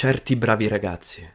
certi bravi ragazzi.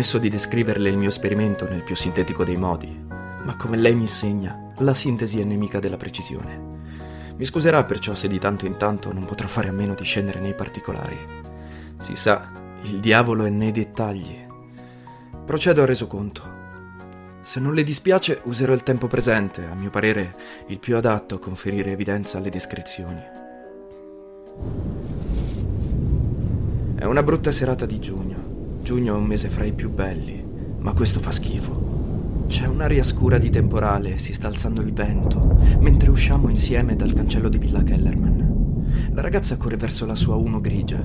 Promesso di descriverle il mio esperimento nel più sintetico dei modi, ma come lei mi insegna, la sintesi è nemica della precisione. Mi scuserà perciò se di tanto in tanto non potrò fare a meno di scendere nei particolari. Si sa, il diavolo è nei dettagli. Procedo al resoconto. Se non le dispiace, userò il tempo presente, a mio parere il più adatto a conferire evidenza alle descrizioni. È una brutta serata di giugno. Giugno è un mese fra i più belli, ma questo fa schifo. C'è un'aria scura di temporale, si sta alzando il vento, mentre usciamo insieme dal cancello di Villa Kellerman. La ragazza corre verso la sua uno grigia.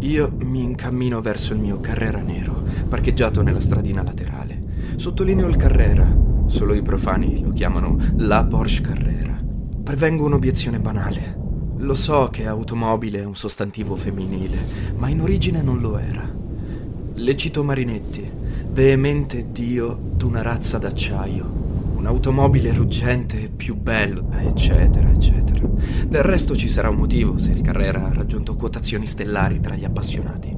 Io mi incammino verso il mio Carrera nero, parcheggiato nella stradina laterale. Sottolineo il Carrera, solo i profani lo chiamano la Porsche Carrera. Prevengo un'obiezione banale. Lo so che automobile è un sostantivo femminile, ma in origine non lo era. Le cito Marinetti, veemente dio d'una razza d'acciaio, un'automobile ruggente e più bello, eccetera, eccetera. Del resto ci sarà un motivo se il Carrera ha raggiunto quotazioni stellari tra gli appassionati.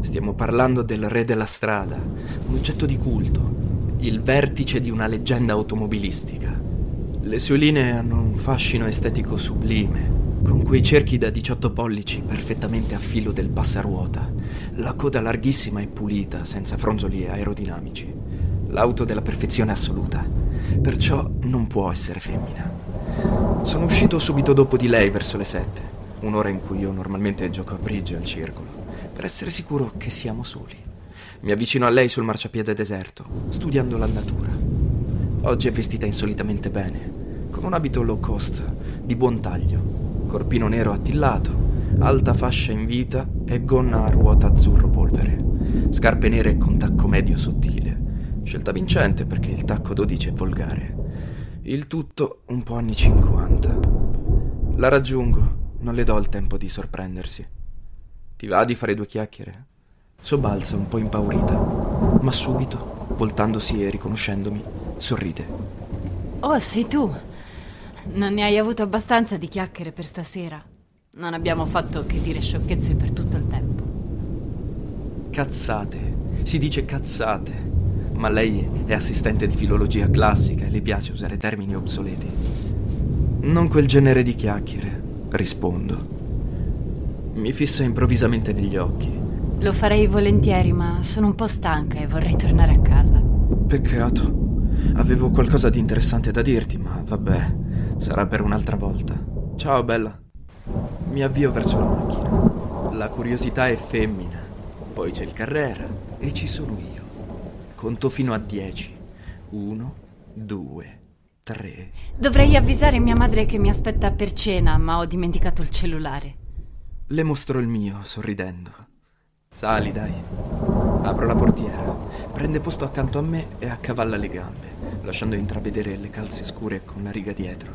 Stiamo parlando del re della strada, un oggetto di culto, il vertice di una leggenda automobilistica. Le sue linee hanno un fascino estetico sublime, con quei cerchi da 18 pollici perfettamente a filo del passaruota, la coda larghissima e pulita, senza fronzoli aerodinamici. L'auto della perfezione assoluta, perciò non può essere femmina. Sono uscito subito dopo di lei verso le 7, un'ora in cui io normalmente gioco a bridge al circolo, per essere sicuro che siamo soli. Mi avvicino a lei sul marciapiede deserto, studiando l'andatura. Oggi è vestita insolitamente bene, con un abito low cost, di buon taglio, corpino nero attillato, alta fascia in vita e gonna a ruota azzurro polvere, scarpe nere con tacco medio sottile. Scelta vincente perché il tacco 12 è volgare. Il tutto un po' anni 50. La raggiungo, non le do il tempo di sorprendersi. Ti va di fare due chiacchiere? Sobbalza un po' impaurita, ma subito, voltandosi e riconoscendomi, sorride. Oh, sei tu. Non ne hai avuto abbastanza di chiacchiere per stasera. Non abbiamo fatto che dire sciocchezze per tutto il tempo. Cazzate. Si dice cazzate. Ma lei è assistente di filologia classica e le piace usare termini obsoleti. Non quel genere di chiacchiere, rispondo. Mi fissa improvvisamente negli occhi. Lo farei volentieri, ma sono un po' stanca e vorrei tornare a casa. Peccato. Avevo qualcosa di interessante da dirti, ma vabbè, sarà per un'altra volta. Ciao, bella. Mi avvio verso la macchina. La curiosità è femmina. Poi c'è il Carrera e ci sono io. Conto fino a dieci. Uno, due, tre. Dovrei avvisare mia madre che mi aspetta per cena, ma ho dimenticato il cellulare. Le mostro il mio, sorridendo. Sali, dai. Apro la portiera. Prende posto accanto a me e accavalla le gambe, lasciando intravedere le calze scure con la riga dietro.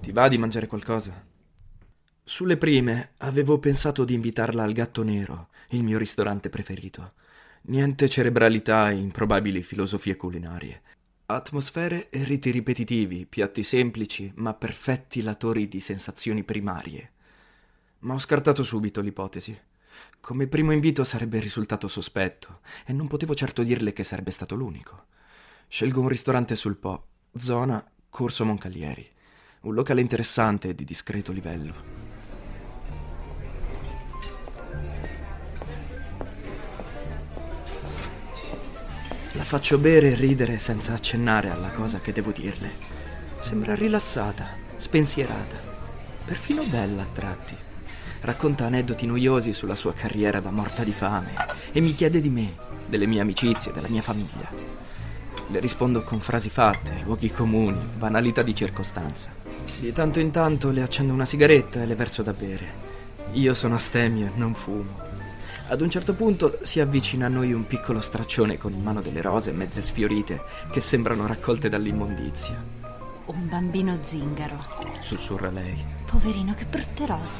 Ti va di mangiare qualcosa? Sulle prime avevo pensato di invitarla al Gatto Nero, il mio ristorante preferito. Niente cerebralità e improbabili filosofie culinarie. Atmosfere e riti ripetitivi, piatti semplici, ma perfetti latori di sensazioni primarie. Ma ho scartato subito l'ipotesi. Come primo invito sarebbe risultato sospetto, e non potevo certo dirle che sarebbe stato l'unico. Scelgo un ristorante sul Po, zona Corso Moncalieri, un locale interessante e di discreto livello. Faccio bere e ridere senza accennare alla cosa che devo dirle. Sembra rilassata, spensierata, perfino bella a tratti. Racconta aneddoti noiosi sulla sua carriera da morta di fame e mi chiede di me, delle mie amicizie, della mia famiglia. Le rispondo con frasi fatte, luoghi comuni, banalità di circostanza. Di tanto in tanto le accendo una sigaretta e le verso da bere. Io sono astemio e non fumo. Ad un certo punto si avvicina a noi un piccolo straccione con in mano delle rose mezze sfiorite che sembrano raccolte dall'immondizia. Un bambino zingaro. Sussurra lei. Poverino, che brutte rose.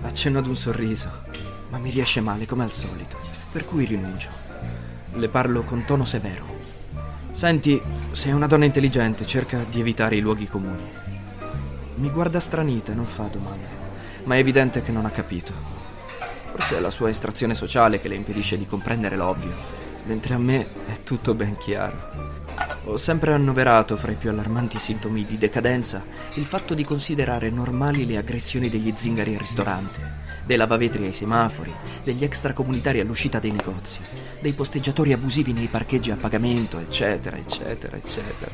Accenno ad un sorriso, ma mi riesce male come al solito, per cui rinuncio. Le parlo con tono severo. Senti, sei una donna intelligente, cerca di evitare i luoghi comuni. Mi guarda stranita e non fa domande, ma è evidente che non ha capito. Forse è la sua estrazione sociale che le impedisce di comprendere l'ovvio, mentre a me è tutto ben chiaro. Ho sempre annoverato fra i più allarmanti sintomi di decadenza il fatto di considerare normali le aggressioni degli zingari al ristorante, dei lavavetri ai semafori, degli extracomunitari all'uscita dei negozi, dei posteggiatori abusivi nei parcheggi a pagamento, eccetera, eccetera, eccetera.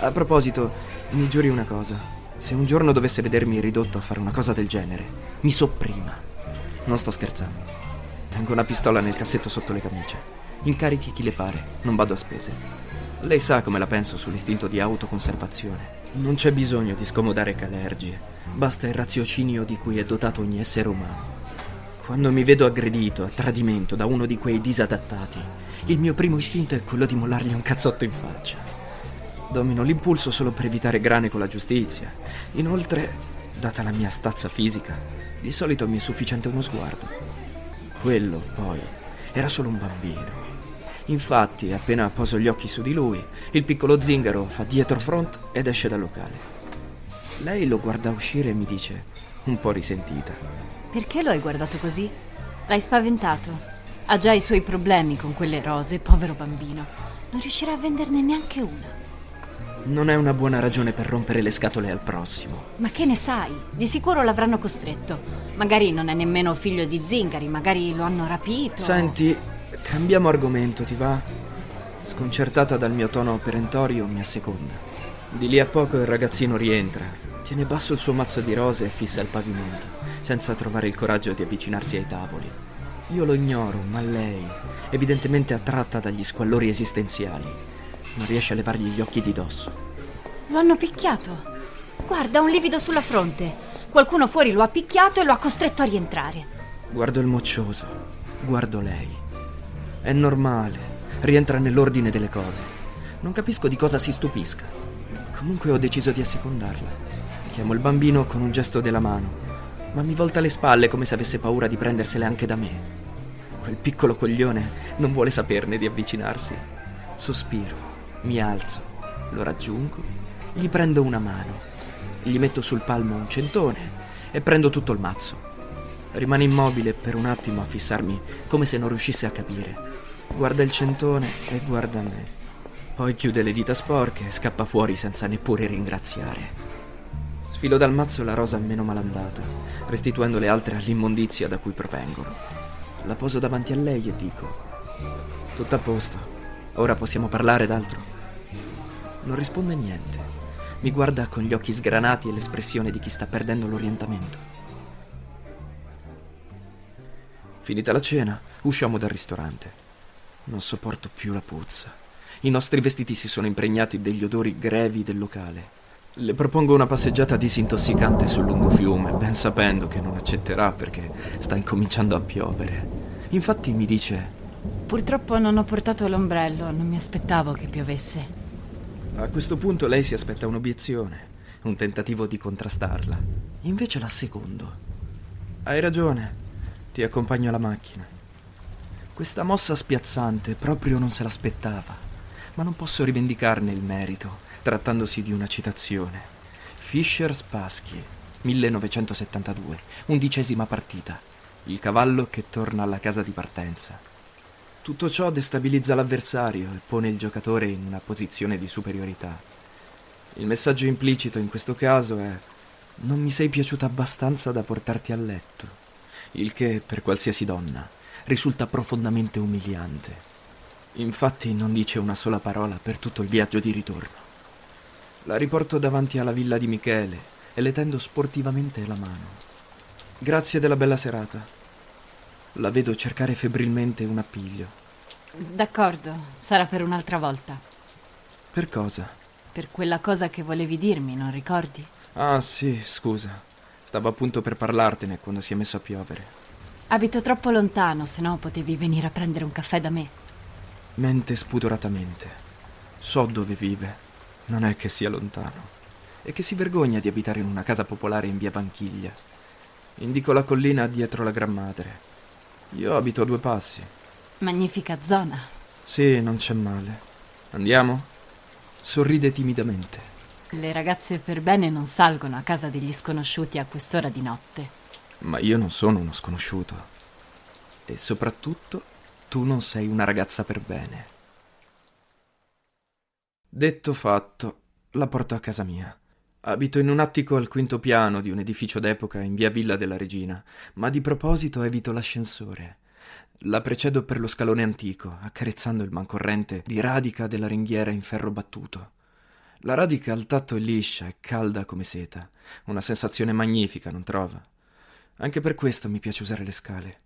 A proposito, mi giuri una cosa. Se un giorno dovesse vedermi ridotto a fare una cosa del genere, mi sopprima. Non sto scherzando. Tengo una pistola nel cassetto sotto le camicie. Incarichi chi le pare, non vado a spese. Lei sa come la penso sull'istinto di autoconservazione. Non c'è bisogno di scomodare calergie, basta il raziocinio di cui è dotato ogni essere umano. Quando mi vedo aggredito a tradimento da uno di quei disadattati, il mio primo istinto è quello di mollargli un cazzotto in faccia. Domino l'impulso solo per evitare grane con la giustizia. Inoltre, data la mia stazza fisica, di solito mi è sufficiente uno sguardo. Quello, poi, era solo un bambino. Infatti, appena poso gli occhi su di lui, il piccolo zingaro fa dietro front ed esce dal locale. Lei lo guarda uscire e mi dice, un po' risentita. Perché lo hai guardato così? L'hai spaventato. Ha già i suoi problemi con quelle rose, povero bambino. Non riuscirà a venderne neanche una. Non è una buona ragione per rompere le scatole al prossimo. Ma che ne sai? Di sicuro l'avranno costretto. Magari non è nemmeno figlio di zingari, magari lo hanno rapito. Senti, Cambiamo argomento, ti va? Sconcertata dal mio tono perentorio, mi asseconda. Di lì a poco il ragazzino rientra, tiene basso il suo mazzo di rose e fissa il pavimento, senza trovare il coraggio di avvicinarsi ai tavoli. Io lo ignoro, ma lei, evidentemente attratta dagli squallori esistenziali, non riesce a levargli gli occhi di dosso. Lo hanno picchiato. Guarda, un livido sulla fronte. Qualcuno fuori lo ha picchiato e lo ha costretto a rientrare. Guardo il moccioso, guardo lei. È normale, rientra nell'ordine delle cose. Non capisco di cosa si stupisca. Comunque ho deciso di assecondarla. Chiamo il bambino con un gesto della mano, ma mi volta le spalle come se avesse paura di prendersele anche da me. Quel piccolo coglione non vuole saperne di avvicinarsi. Sospiro, mi alzo, lo raggiungo, gli prendo una mano, gli metto sul palmo un centone e prendo tutto il mazzo. Rimane immobile per un attimo a fissarmi come se non riuscisse a capire. Guarda il centone e guarda me. Poi chiude le dita sporche e scappa fuori senza neppure ringraziare. Sfilo dal mazzo la rosa meno malandata, restituendo le altre all'immondizia da cui provengono. La poso davanti a lei e dico: Tutto a posto. Ora possiamo parlare d'altro. Non risponde niente. Mi guarda con gli occhi sgranati e l'espressione di chi sta perdendo l'orientamento. Finita la cena, usciamo dal ristorante. Non sopporto più la puzza. I nostri vestiti si sono impregnati degli odori grevi del locale. Le propongo una passeggiata disintossicante sul lungo fiume, ben sapendo che non accetterà perché sta incominciando a piovere. Infatti mi dice: Purtroppo non ho portato l'ombrello, non mi aspettavo che piovesse. A questo punto lei si aspetta un'obiezione, un tentativo di contrastarla. Invece la secondo. Hai ragione, ti accompagno alla macchina. Questa mossa spiazzante proprio non se l'aspettava, ma non posso rivendicarne il merito, trattandosi di una citazione. Fischer Spassky, 1972, undicesima partita. Il cavallo che torna alla casa di partenza. Tutto ciò destabilizza l'avversario e pone il giocatore in una posizione di superiorità. Il messaggio implicito in questo caso è non mi sei piaciuta abbastanza da portarti a letto il che per qualsiasi donna risulta profondamente umiliante. Infatti non dice una sola parola per tutto il viaggio di ritorno. La riporto davanti alla villa di Michele e le tendo sportivamente la mano. Grazie della bella serata. La vedo cercare febbrilmente un appiglio. D'accordo, sarà per un'altra volta. Per cosa? Per quella cosa che volevi dirmi, non ricordi? Ah sì, scusa. Stavo appunto per parlartene quando si è messo a piovere. Abito troppo lontano, se no potevi venire a prendere un caffè da me. Mente spudoratamente. So dove vive. Non è che sia lontano. E che si vergogna di abitare in una casa popolare in via Vanchiglia. Indico la collina dietro la Gran Madre. Io abito a due passi. Magnifica zona. Sì, non c'è male. Andiamo? Sorride timidamente. Le ragazze per bene non salgono a casa degli sconosciuti a quest'ora di notte. Ma io non sono uno sconosciuto. E soprattutto tu non sei una ragazza per bene. Detto fatto, la porto a casa mia. Abito in un attico al quinto piano di un edificio d'epoca in via Villa della Regina, ma di proposito evito l'ascensore. La precedo per lo scalone antico, accarezzando il mancorrente di radica della ringhiera in ferro battuto. La radica al tatto è liscia e calda come seta, una sensazione magnifica, non trova? Anche per questo mi piace usare le scale.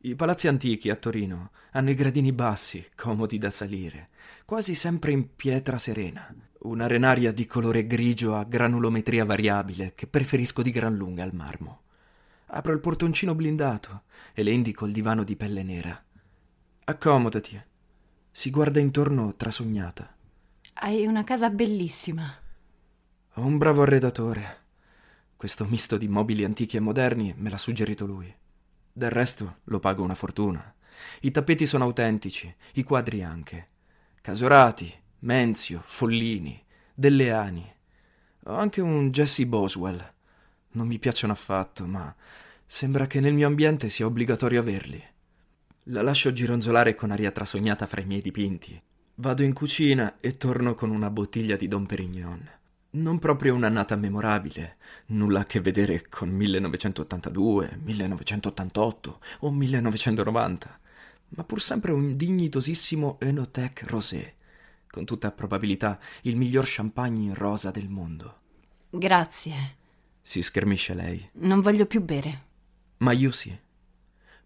I palazzi antichi a Torino hanno i gradini bassi, comodi da salire, quasi sempre in pietra serena, un'arenaria di colore grigio a granulometria variabile che preferisco di gran lunga al marmo. Apro il portoncino blindato e le indico il divano di pelle nera. Accomodati. Si guarda intorno trasognata. Hai una casa bellissima. Ho un bravo arredatore. Questo misto di mobili antichi e moderni me l'ha suggerito lui. Del resto lo pago una fortuna. I tappeti sono autentici, i quadri anche. Casorati, Menzio, Follini, Delleani. Ho anche un Jesse Boswell. Non mi piacciono affatto, ma sembra che nel mio ambiente sia obbligatorio averli. La lascio gironzolare con aria trasognata fra i miei dipinti. Vado in cucina e torno con una bottiglia di Don Perignon. Non proprio un'annata memorabile, nulla a che vedere con 1982, 1988 o 1990, ma pur sempre un dignitosissimo Enotech Rosé, con tutta probabilità il miglior champagne in rosa del mondo. Grazie. Si schermisce lei. Non voglio più bere. Ma io sì.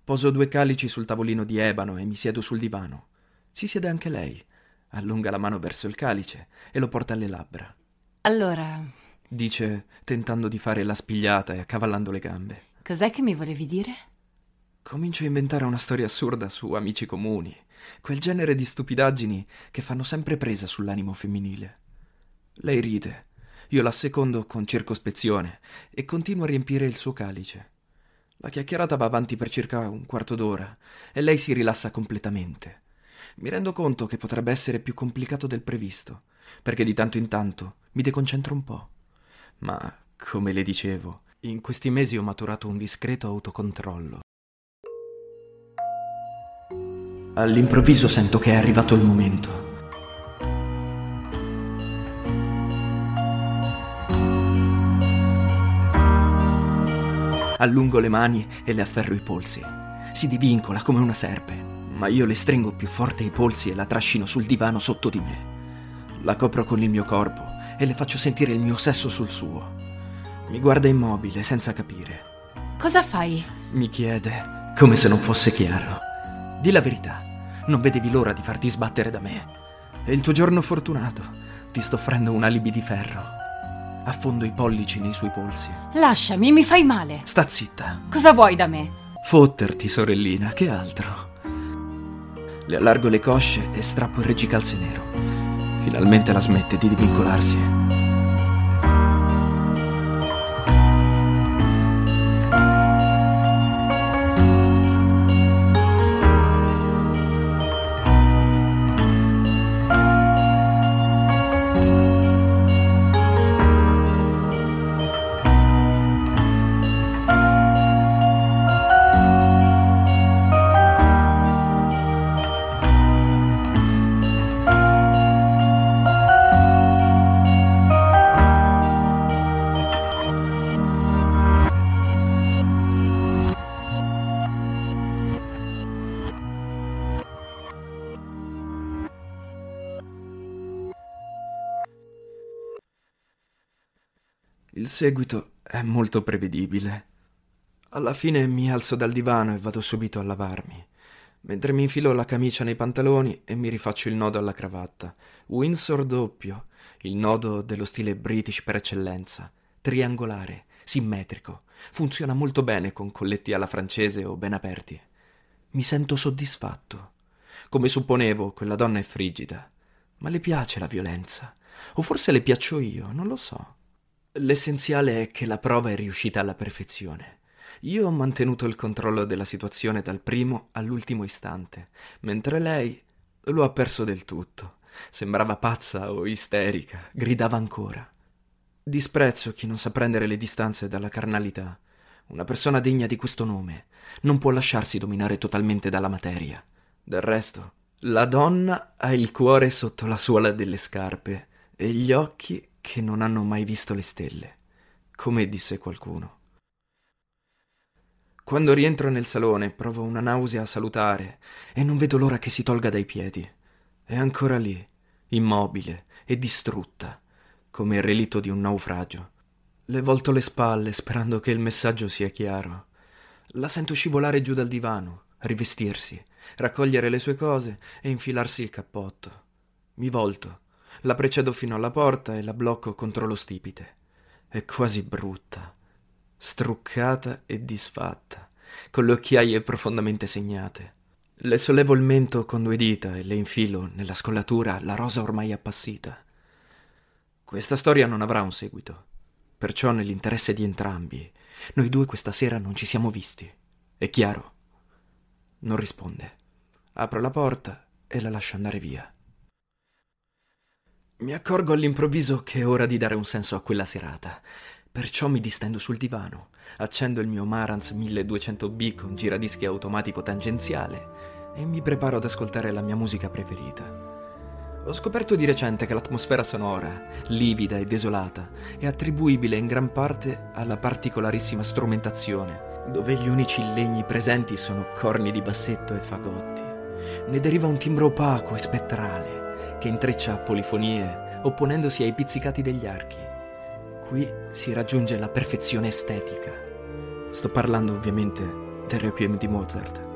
Poso due calici sul tavolino di ebano e mi siedo sul divano. Si siede anche lei, allunga la mano verso il calice e lo porta alle labbra. Allora, Dice, tentando di fare la spigliata e accavallando le gambe. cos'è che mi volevi dire? Comincio a inventare una storia assurda su amici comuni, quel genere di stupidaggini che fanno sempre presa sull'animo femminile. Lei ride, io la secondo con circospezione e continuo a riempire il suo calice. La chiacchierata va avanti per circa un quarto d'ora e lei si rilassa completamente. Mi rendo conto che potrebbe essere più complicato del previsto, perché di tanto in tanto mi deconcentro un po'. Ma, come le dicevo, in questi mesi ho maturato un discreto autocontrollo. All'improvviso sento che è arrivato il momento. Allungo le mani e le afferro i polsi. Si divincola come una serpe, ma io le stringo più forte i polsi e la trascino sul divano sotto di me. La copro con il mio corpo e le faccio sentire il mio sesso sul suo. Mi guarda immobile, senza capire. Cosa fai? Mi chiede, come se non fosse chiaro. Di la verità, non vedevi l'ora di farti sbattere da me. È il tuo giorno fortunato. Ti sto offrendo un alibi di ferro. Affondo i pollici nei suoi polsi. Lasciami, mi fai male. Sta zitta. Cosa vuoi da me? Fotterti, sorellina, che altro? Le allargo le cosce e strappo il reggicalze nero. Finalmente la smette di divincolarsi. Seguito è molto prevedibile. Alla fine mi alzo dal divano e vado subito a lavarmi, mentre mi infilo la camicia nei pantaloni e mi rifaccio il nodo alla cravatta. Windsor doppio, il nodo dello stile british per eccellenza, triangolare, simmetrico, Funziona molto bene con colletti alla francese o ben aperti. Mi sento soddisfatto. Come supponevo, quella donna è frigida. Ma le piace la violenza. O forse le piaccio io, non lo so. L'essenziale è che la prova è riuscita alla perfezione. Io ho mantenuto il controllo della situazione dal primo all'ultimo istante, mentre lei lo ha perso del tutto. Sembrava pazza o isterica, gridava ancora. Disprezzo chi non sa prendere le distanze dalla carnalità. Una persona degna di questo nome non può lasciarsi dominare totalmente dalla materia. Del resto, la donna ha il cuore sotto la suola delle scarpe e gli occhi che non hanno mai visto le stelle, come disse qualcuno. Quando rientro nel salone provo una nausea salutare e non vedo l'ora che si tolga dai piedi. È ancora lì, immobile e distrutta, come il relitto di un naufragio. Le volto le spalle sperando che il messaggio sia chiaro. La sento scivolare giù dal divano, rivestirsi, raccogliere le sue cose e infilarsi il cappotto. Mi volto, la precedo fino alla porta e la blocco contro lo stipite. È quasi brutta, struccata e disfatta, con le occhiaie profondamente segnate. Le sollevo il mento con due dita e le infilo nella scollatura la rosa ormai appassita. Questa storia non avrà un seguito, perciò nell'interesse di entrambi, noi due questa sera non ci siamo visti. È chiaro? Non risponde. Apro la porta e la lascio andare via. Mi accorgo all'improvviso che è ora di dare un senso a quella serata. Perciò mi distendo sul divano, accendo il mio Marantz 1200B con giradischi automatico tangenziale e mi preparo ad ascoltare la mia musica preferita. Ho scoperto di recente che l'atmosfera sonora, livida e desolata, è attribuibile in gran parte alla particolarissima strumentazione dove gli unici legni presenti sono corni di bassetto e fagotti. Ne deriva un timbro opaco e spettrale che intreccia polifonie opponendosi ai pizzicati degli archi. Qui si raggiunge la perfezione estetica. Sto parlando ovviamente del Requiem di Mozart.